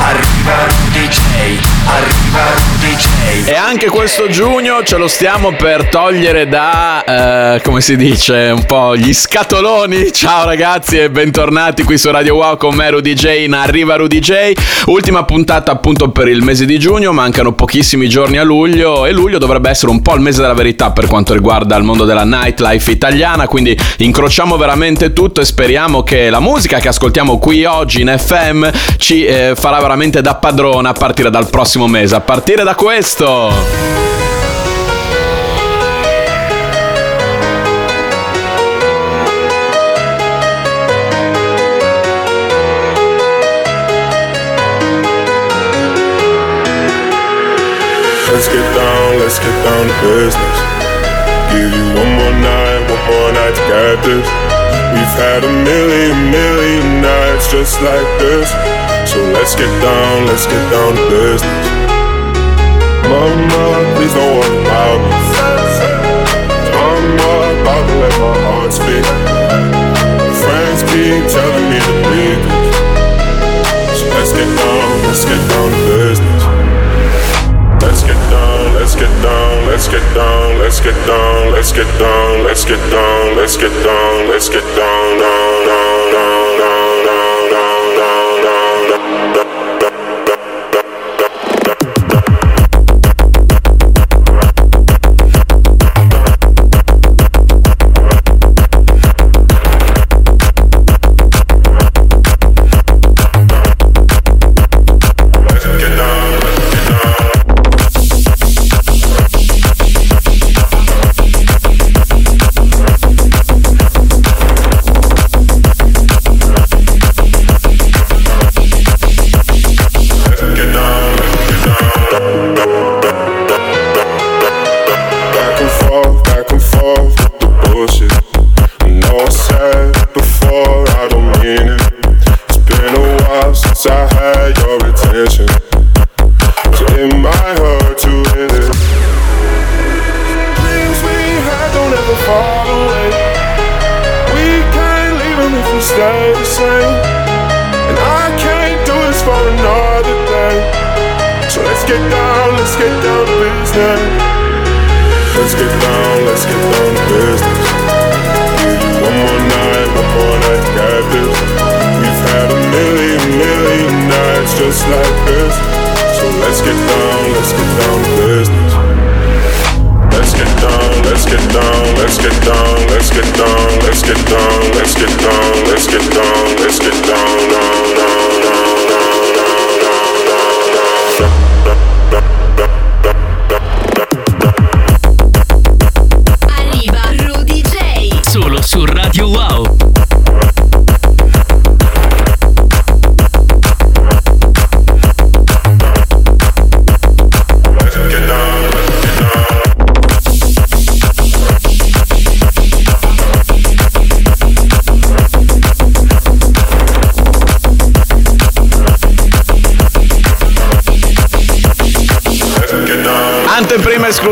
Arriva Rudy J. Arriva Rudy J. E anche questo giugno ce lo stiamo per togliere da, eh, come si dice, un po' gli scatoloni. Ciao ragazzi e bentornati qui su Radio Wow con me Rudy J in Arriva Rudy J. Ultima puntata appunto per il mese di giugno, mancano pochissimi giorni a luglio e luglio dovrebbe essere un po' il mese della verità per quanto riguarda il mondo della nightlife italiana, quindi incrociamo veramente tutto e speriamo che la musica che ascoltiamo qui oggi in FM ci eh, farà veramente da padrona a partire dal prossimo mese, a partire da questo. Let's get down, let's get down to business. Give you one more night, one more night to get this. We've had a million, million nights just like this. So let's get down, let's get down to business. Mama, please don't worry about me. I'm about to let my heart speak. Friends keep telling me to leave. So let's get down, let's get down to business. Let's get down, let's get down, let's get down, let's get down, let's get down, let's get down, let's get down, let's get down, down, down, down, down,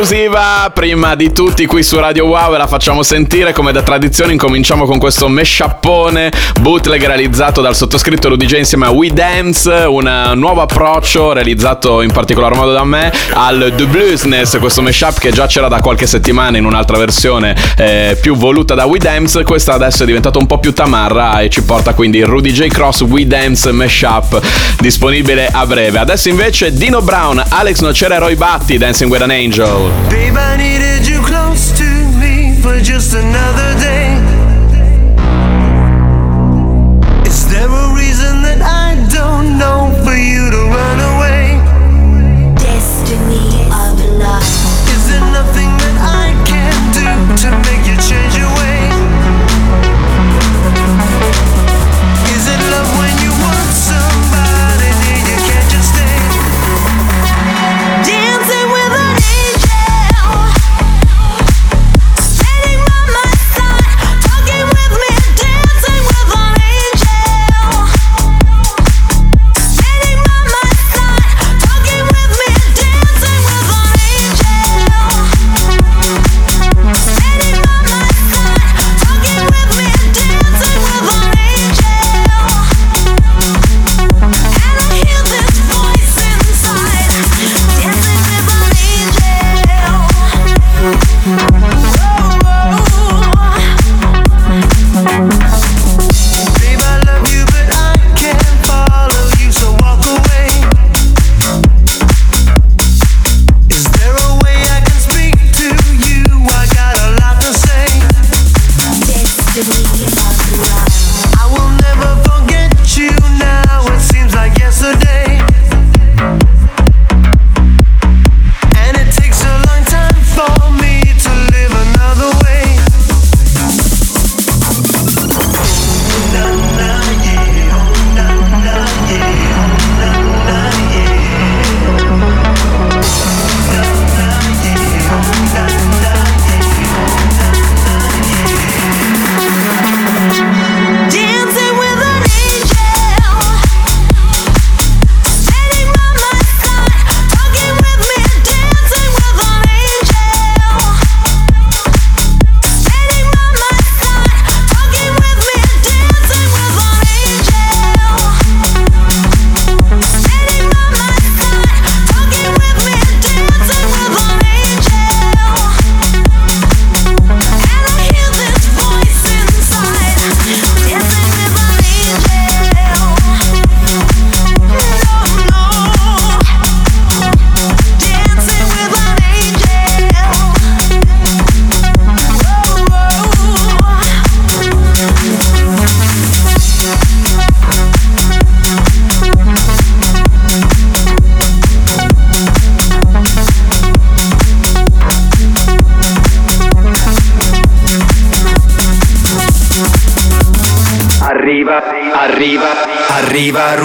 exclusiva prima di tutti qui su Radio Wow e la facciamo sentire come da tradizione incominciamo con questo meshappone bootleg realizzato dal sottoscritto Rudy J insieme a We Dance, un nuovo approccio realizzato in particolar modo da me al The Bluesness, questo mashup che già c'era da qualche settimana in un'altra versione eh, più voluta da We Dance, questa adesso è diventata un po' più tamarra e ci porta quindi il Rudy J Cross We Dance Mashup disponibile a breve. Adesso invece Dino Brown, Alex Nocera e Roy Batti Dancing with an Angel. Babe, just another day.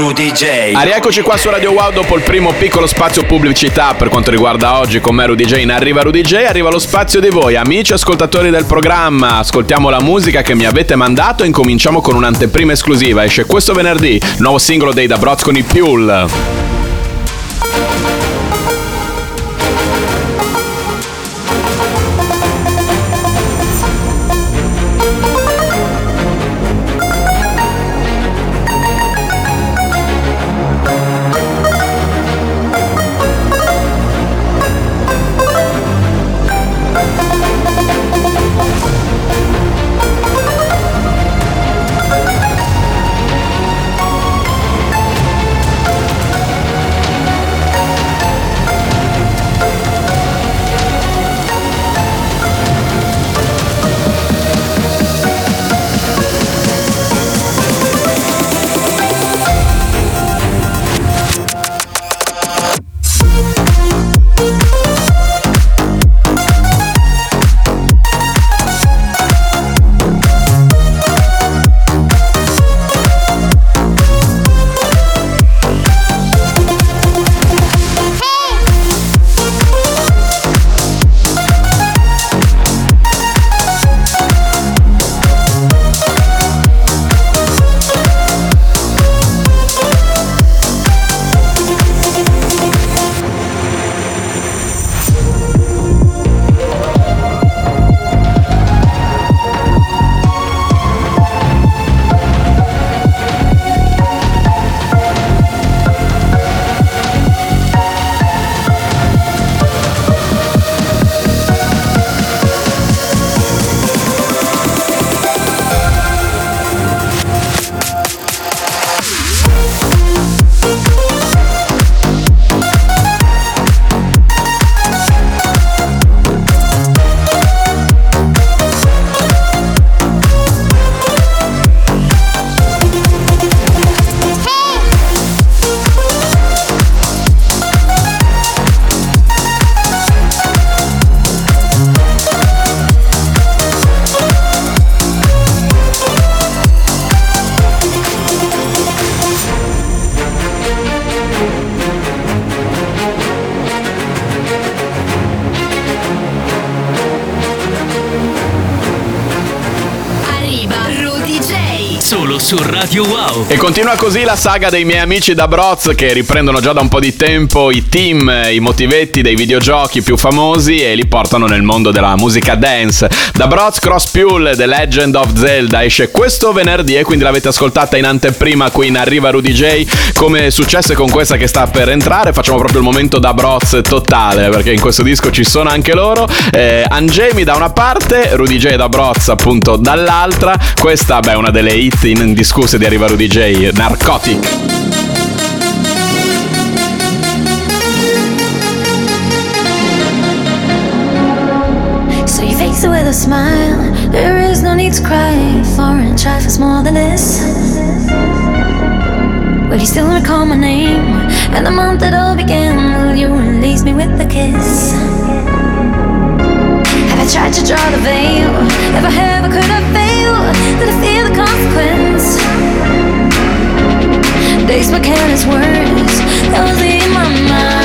Rudy J. Ah, qua su Radio Wow dopo il primo piccolo spazio pubblicità per quanto riguarda oggi con me Rudy J Arriva Rudy J, arriva lo spazio di voi, amici ascoltatori del programma. Ascoltiamo la musica che mi avete mandato e incominciamo con un'anteprima esclusiva. Esce questo venerdì, nuovo singolo dei Dabroz con i Piul. Radio Wow. E continua così la saga dei miei amici da Broz che riprendono già da un po' di tempo i team, i motivetti dei videogiochi più famosi e li portano nel mondo della musica dance. Da Broz Cross Pule, The Legend of Zelda esce questo venerdì e quindi l'avete ascoltata in anteprima qui in Arriva Rudy J. Come è successo con questa che sta per entrare, facciamo proprio il momento da Broz totale perché in questo disco ci sono anche loro. Eh, Angemi da una parte, Rudy J da Broz appunto dall'altra. Questa beh, è una delle hit indiscusse di Arriva Rudy J, Narcotic. So you face it with a smile. There is no need to cry. For a Foreign trifles more than this. Will you still recall my name and the month it all began? Will you release me with a kiss? Have I tried to draw the veil? If I have, could I fail? Did I feel the consequence? Days but careless words that was in my mind.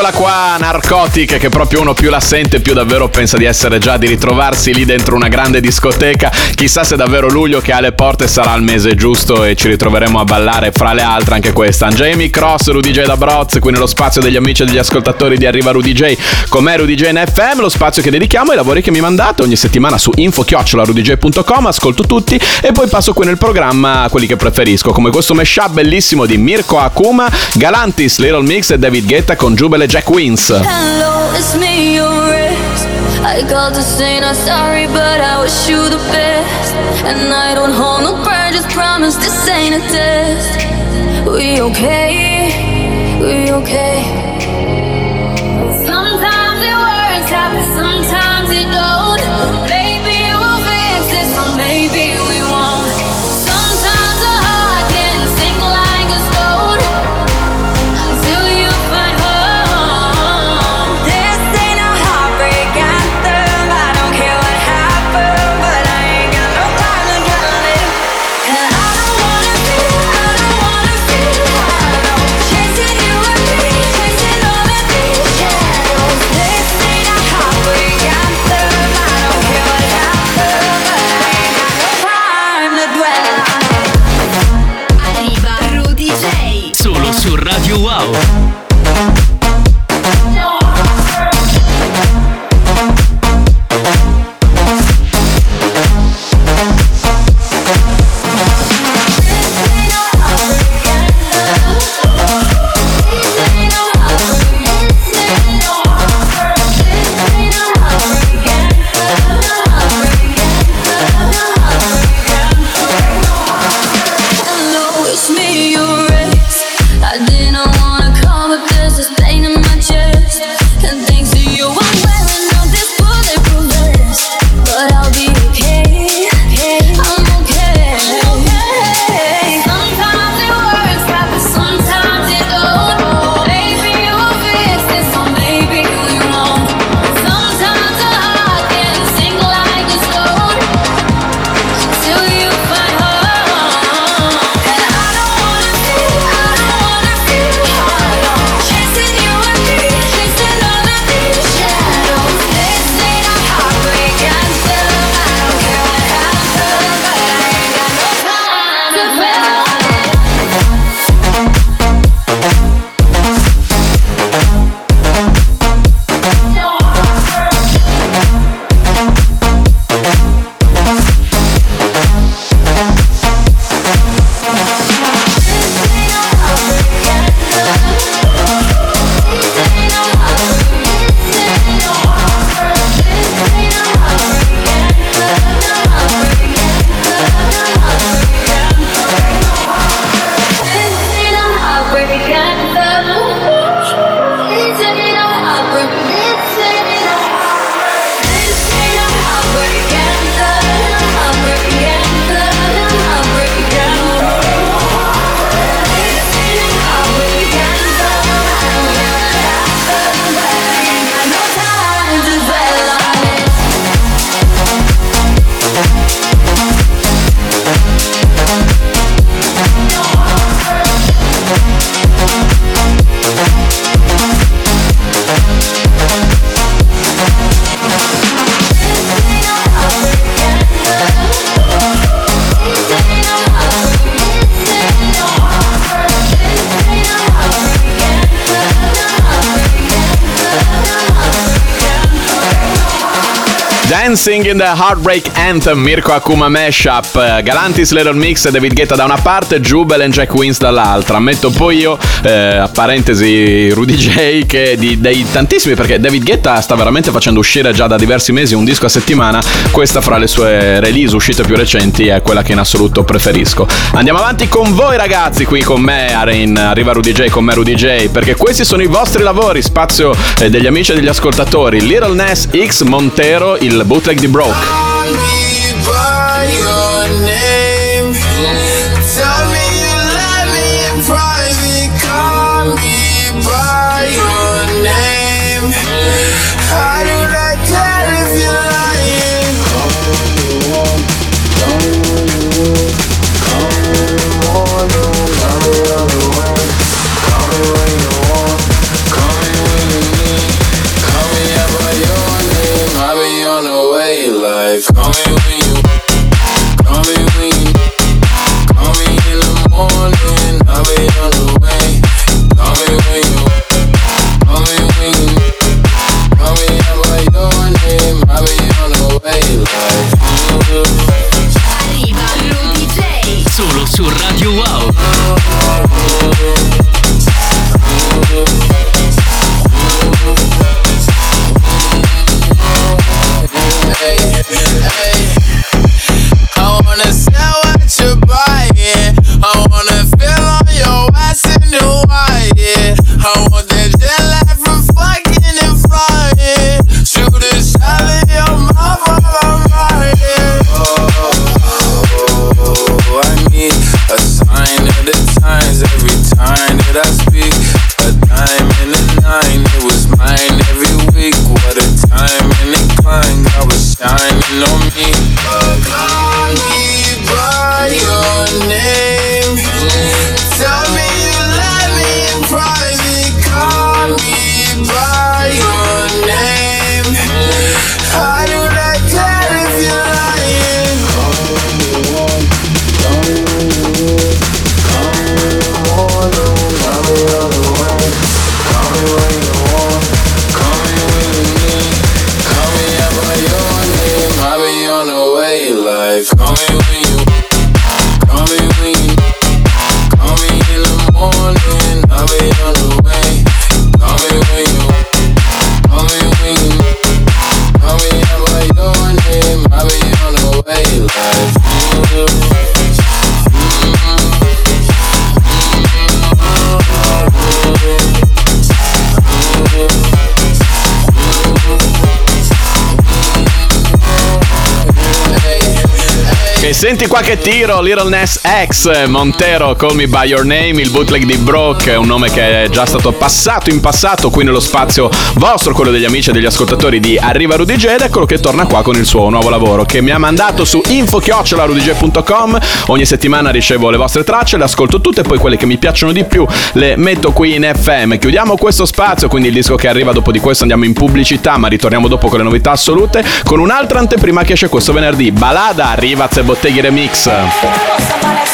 Eccola qua, Narcotic, che proprio uno più la sente, più davvero pensa di essere già di ritrovarsi lì dentro una grande discoteca. Chissà se davvero luglio che ha le porte sarà il mese giusto e ci ritroveremo a ballare fra le altre anche questa. Jamie Cross, Rudy J da Broz, qui nello spazio degli amici e degli ascoltatori di Arriva Rudy J, con me Rudy J in FM, lo spazio che dedichiamo ai lavori che mi mandate ogni settimana su info-rudyj.com, ascolto tutti e poi passo qui nel programma quelli che preferisco, come questo mashup bellissimo di Mirko Akuma, Galantis, Little Mix e David Guetta con Jubile Jack Wins. Hello, it's me, your. I called to say not sorry, but I wish you the best. And I don't hold no grudges, promise this ain't a test. We okay? Dancing in the Heartbreak Anthem, Mirko Akuma Mashup, eh, Galantis Little Mix e David Guetta da una parte, Jubel e Jack Wins dall'altra. Ammetto poi io, eh, a parentesi, Rudy J, che di, dei tantissimi, perché David Guetta sta veramente facendo uscire già da diversi mesi un disco a settimana. Questa fra le sue release uscite più recenti è quella che in assoluto preferisco. Andiamo avanti con voi ragazzi, qui con me, in Arriva Rudy J, con me Rudy J, perché questi sono i vostri lavori, spazio eh, degli amici e degli ascoltatori. Little Ness X Montero, il bootleg di Broke. Senti qualche tiro, Little Ness X, Montero, Call Me By Your Name, il bootleg di Broke, un nome che è già stato passato in passato qui nello spazio vostro, quello degli amici e degli ascoltatori di Arriva Rudy J ed eccolo che torna qua con il suo nuovo lavoro che mi ha mandato su info-rudyj.com ogni settimana ricevo le vostre tracce, le ascolto tutte e poi quelle che mi piacciono di più le metto qui in FM. Chiudiamo questo spazio, quindi il disco che arriva dopo di questo andiamo in pubblicità, ma ritorniamo dopo con le novità assolute con un'altra anteprima che esce questo venerdì, Balada Rivaz e Mangueira Mixa.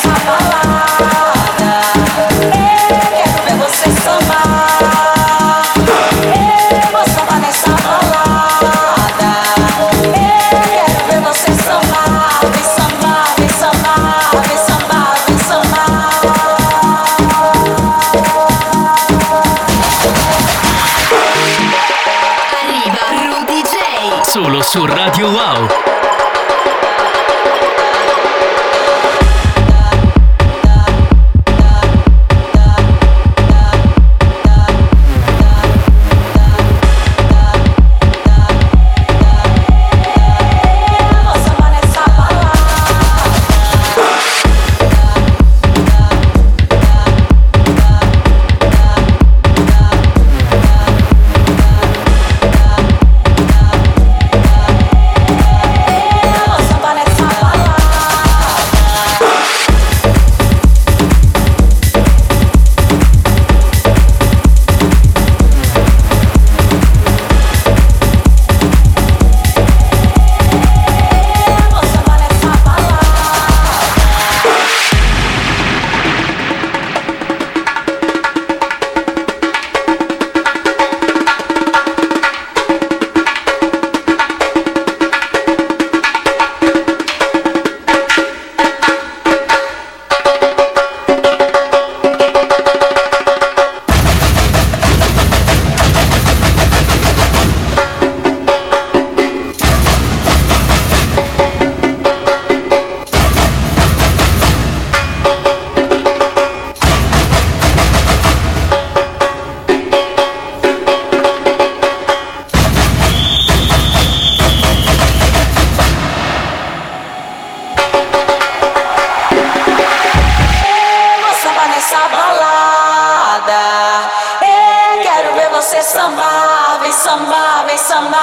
samba, avec samba,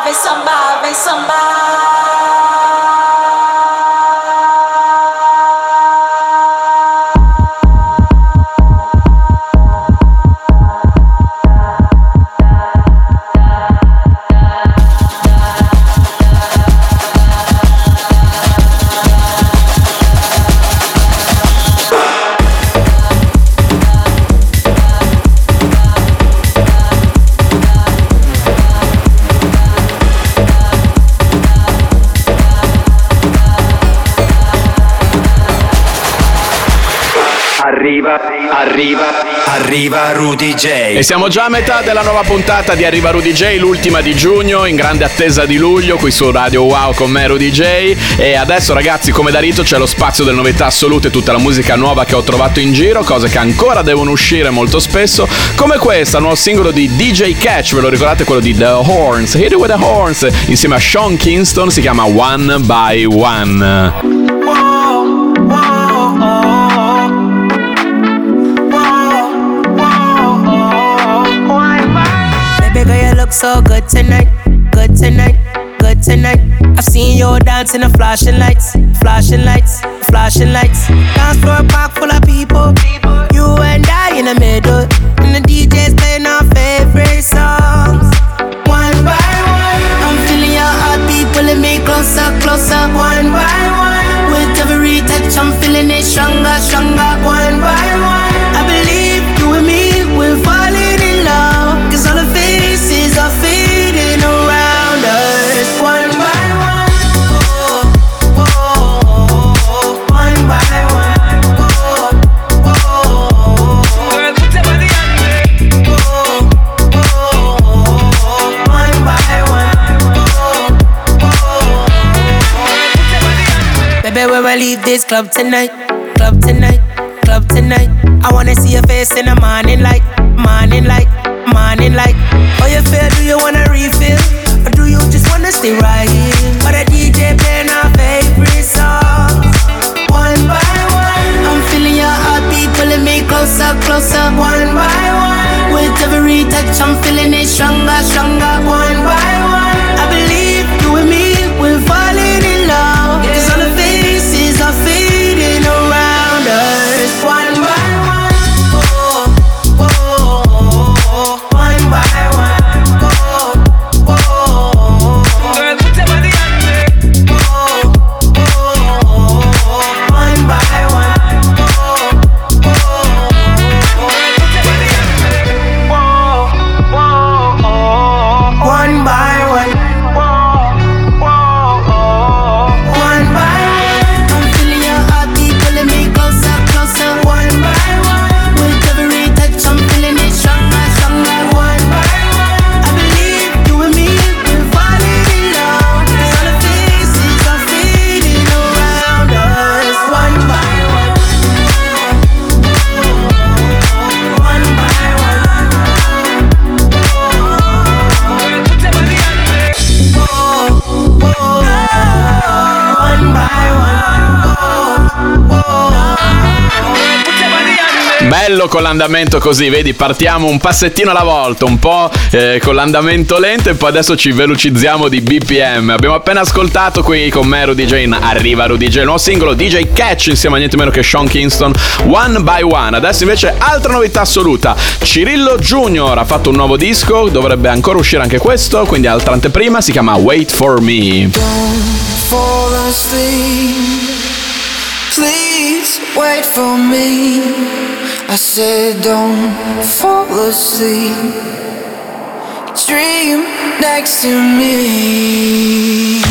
avec samba, samba. Arriva, arriva, arriva Rudy J. E siamo già a metà della nuova puntata di Arriva Rudy J, l'ultima di giugno, in grande attesa di luglio, qui su Radio Wow con me Rudy J. E adesso ragazzi, come da rito, c'è lo spazio delle novità assolute, tutta la musica nuova che ho trovato in giro, cose che ancora devono uscire molto spesso, come questa, nuovo singolo di DJ Catch, ve lo ricordate quello di The Horns, Hit It With The Horns, insieme a Sean Kingston, si chiama One by One. So good tonight, good tonight, good tonight. I've seen you dance in the flashing lights, flashing lights, flashing lights. Dance floor park full of people, you and I in the middle, club tonight, club tonight, club tonight. I wanna see your face in the morning light, con l'andamento così, vedi, partiamo un passettino alla volta, un po' eh, con l'andamento lento e poi adesso ci velocizziamo di BPM. Abbiamo appena ascoltato qui con me Rudy J, arriva Rudy J, il nuovo singolo DJ Catch insieme a niente meno che Sean Kingston, One by One. Adesso invece altra novità assoluta, Cirillo Junior ha fatto un nuovo disco, dovrebbe ancora uscire anche questo, quindi altra anteprima, si chiama Wait For Me. Please wait for me. I said, don't fall asleep. Dream next to me.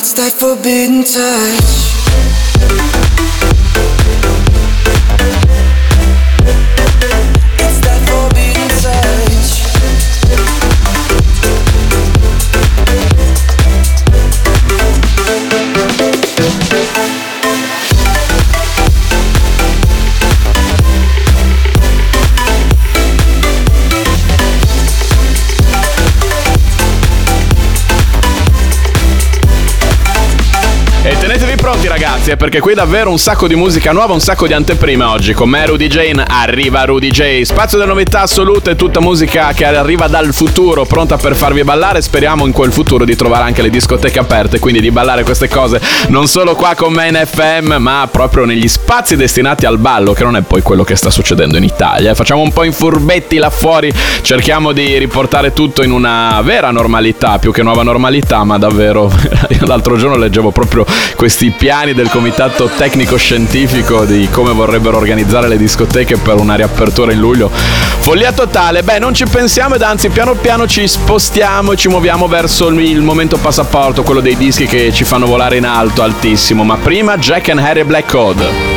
It's that forbidden touch. Eh, perché qui davvero un sacco di musica nuova, un sacco di anteprime oggi. Con me Rudy Jane, arriva Rudy J. Spazio delle novità assolute, tutta musica che arriva dal futuro, pronta per farvi ballare. Speriamo in quel futuro di trovare anche le discoteche aperte, quindi di ballare queste cose non solo qua con me in FM, ma proprio negli spazi destinati al ballo, che non è poi quello che sta succedendo in Italia. Facciamo un po' in furbetti là fuori, cerchiamo di riportare tutto in una vera normalità, più che nuova normalità, ma davvero. L'altro giorno leggevo proprio questi piani del comitato tecnico scientifico di come vorrebbero organizzare le discoteche per una riapertura in luglio. Follia totale, beh non ci pensiamo ed anzi piano piano ci spostiamo e ci muoviamo verso il momento passaporto, quello dei dischi che ci fanno volare in alto, altissimo, ma prima Jack and Harry Black Code.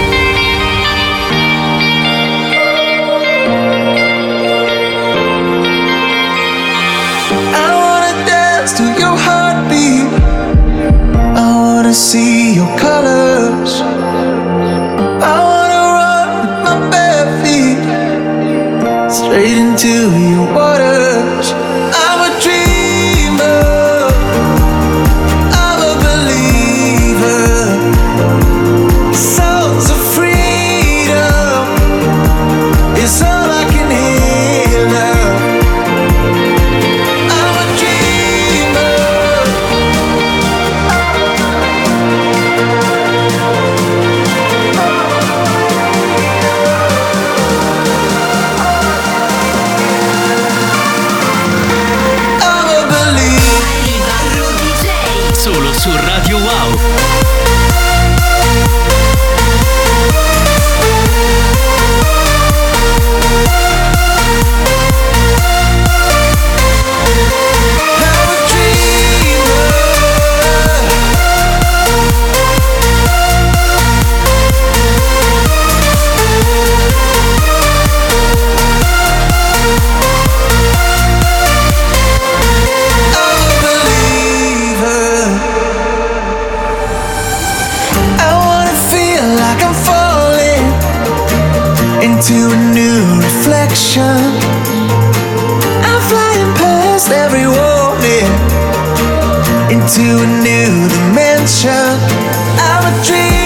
to you. What into a new reflection. I'm flying past every warning into a new dimension. I'm a dreamer.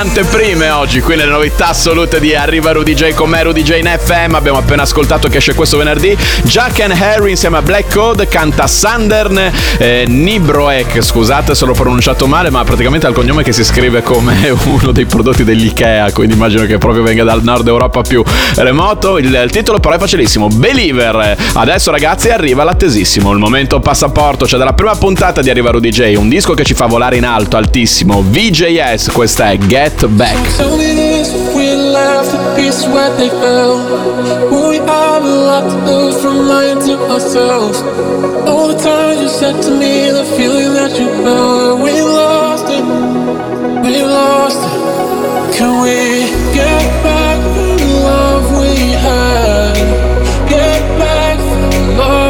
Anteprime oggi, qui nelle novità assolute di Arriva Rudy J con me Rudy J in FM. Abbiamo appena ascoltato che esce questo venerdì. Jack and Harry insieme a Black Code canta Sandern eh, Nibroek. Scusate se l'ho pronunciato male, ma praticamente ha il cognome che si scrive come uno dei prodotti dell'IKEA. Quindi immagino che proprio venga dal nord Europa più remoto. Il, il titolo però è facilissimo: Believer. Adesso ragazzi arriva l'attesissimo, il momento passaporto. Cioè dalla prima puntata di Arriva Rudy J, un disco che ci fa volare in alto, altissimo. VJS, questa è Get Back. Tell me this, if we left piece where they fell. Will we have a lot to lose from lying to ourselves? All the times you said to me, the feeling that you felt, we lost it, we lost it. Can we get back the love we had? Get back the love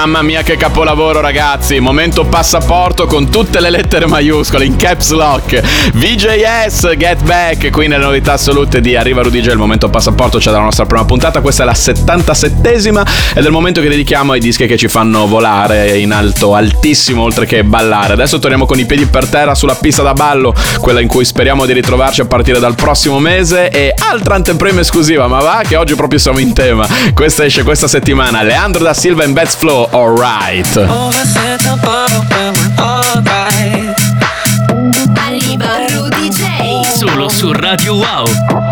Mamma mia che capolavoro ragazzi, momento passaporto con tutte le lettere maiuscole in caps lock. VJS Get Back, qui nelle novità assolute di Arriva Rudy J, il momento passaporto c'è dalla nostra prima puntata, questa è la 77esima ed è il momento che dedichiamo ai dischi che ci fanno volare in alto, altissimo oltre che ballare. Adesso torniamo con i piedi per terra sulla pista da ballo, quella in cui speriamo di ritrovarci a partire dal prossimo mese e altra anteprima esclusiva, ma va che oggi proprio siamo in tema. Questa esce questa settimana, Leandro da Silva in Best Flow, alright. Arriva Rudy J. Solo su Radio Wow.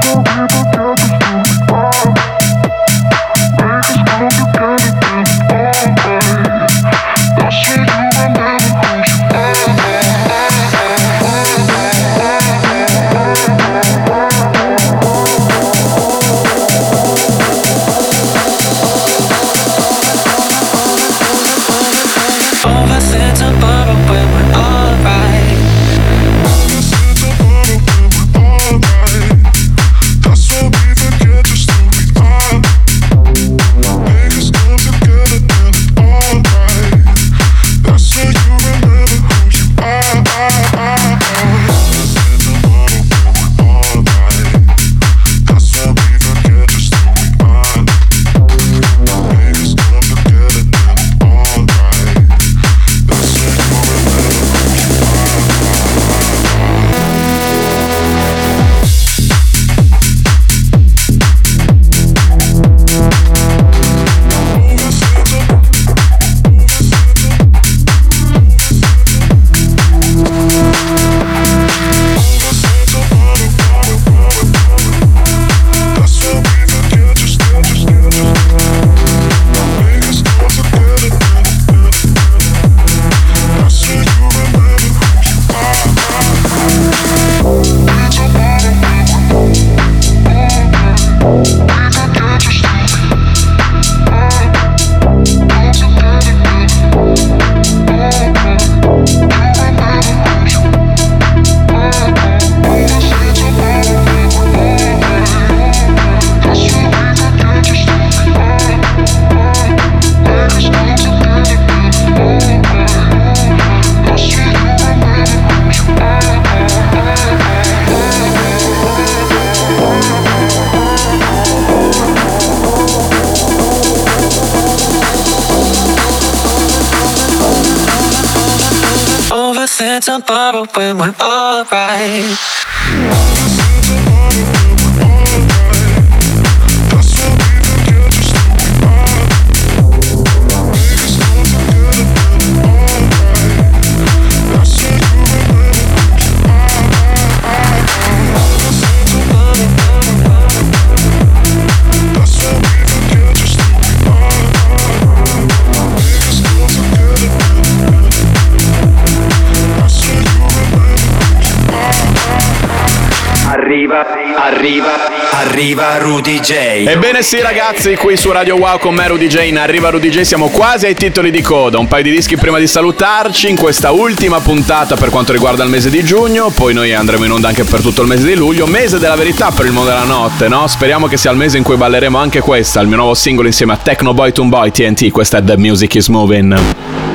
We're alright. Arriva, arriva Rudy J. Ebbene sì ragazzi, qui su Radio Wow con me Rudy J, in arriva Rudy J, siamo quasi ai titoli di coda, un paio di dischi prima di salutarci in questa ultima puntata per quanto riguarda il mese di giugno, poi noi andremo in onda anche per tutto il mese di luglio, mese della verità per il mondo della notte, no? Speriamo che sia il mese in cui balleremo anche questa, il mio nuovo singolo insieme a Techno Boy Boy TNT, questa è The Music Is Moving.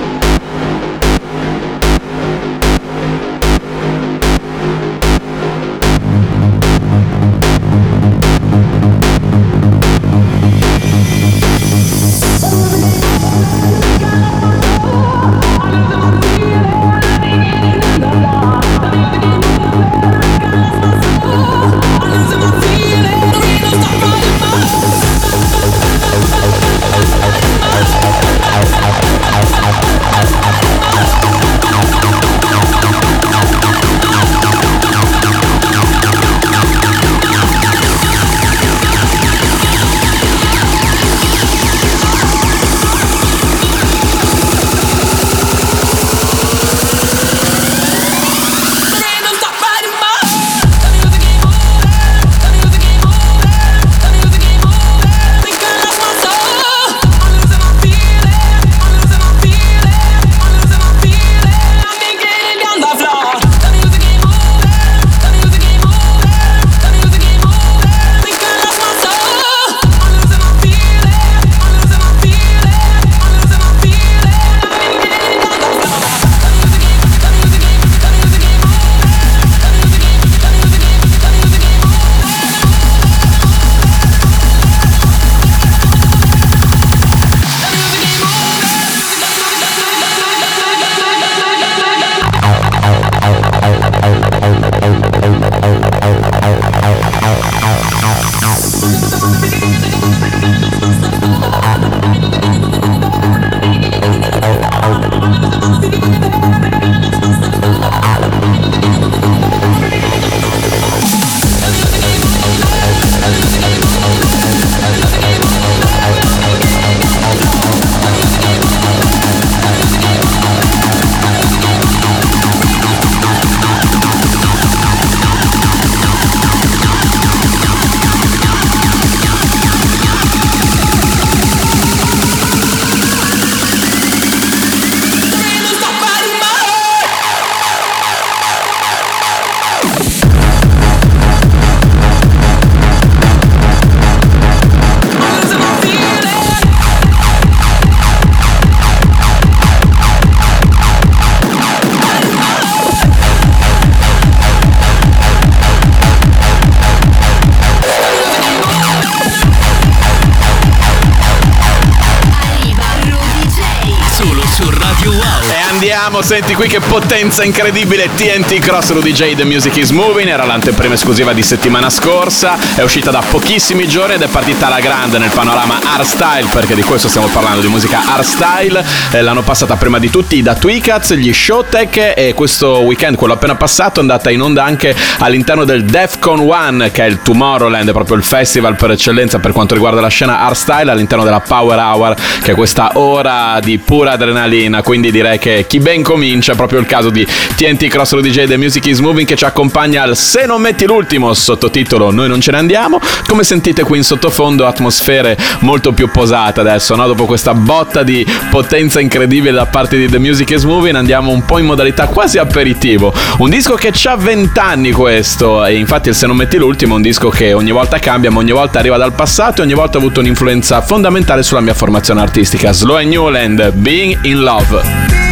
Senti qui che potenza incredibile. TNT Cross Rudy J The Music Is Moving era l'anteprima esclusiva di settimana scorsa. È uscita da pochissimi giorni ed è partita alla grande nel panorama hardstyle perché di questo stiamo parlando di musica hardstyle Eh, l'hanno passata prima di tutti da Tweakats, gli Showtech e questo weekend, quello appena passato, è andata in onda anche all'interno del Defcon One che è il Tomorrowland, è proprio il festival per eccellenza per quanto riguarda la scena hardstyle all'interno della Power Hour che è questa ora di pura adrenalina. Quindi direi che chi ben comincia è proprio il caso di TNT Cross Rudy J The Music Is Moving che ci accompagna al Se non metti l'ultimo sottotitolo Noi non ce ne andiamo. Come sentite qui in sottofondo atmosfere molto più posate adesso no? dopo questa botta di potenza incredibile da parte di The Music Is Moving andiamo un po' in modalità quasi aperitivo. Un disco che ha 20 anni questo e infatti il Se non metti l'ultimo è un disco che ogni volta cambia ma ogni volta arriva dal passato e ogni volta ha avuto un'influenza fondamentale sulla mia formazione artistica. Slow and Newland Being in Love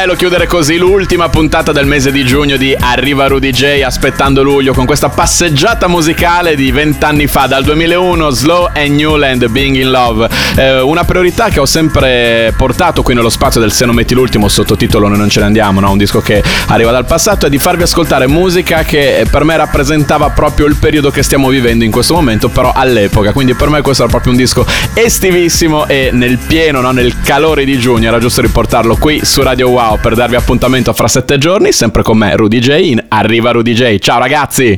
bello chiudere così l'ultima puntata del mese di giugno di Arriva Rudy J aspettando luglio con questa passeggiata musicale di vent'anni fa, dal 2001, Slow and Newland, Being in Love. Eh, una priorità che ho sempre portato qui nello spazio del Se non metti l'ultimo, sottotitolo Noi non ce ne andiamo, no? un disco che arriva dal passato, è di farvi ascoltare musica che per me rappresentava proprio il periodo che stiamo vivendo in questo momento, però all'epoca. Quindi per me questo era proprio un disco estivissimo e nel pieno, no? nel calore di giugno, era giusto riportarlo qui su Radio Wow per darvi appuntamento fra sette giorni, sempre con me Rudy J in Arriva Rudy J. Ciao ragazzi!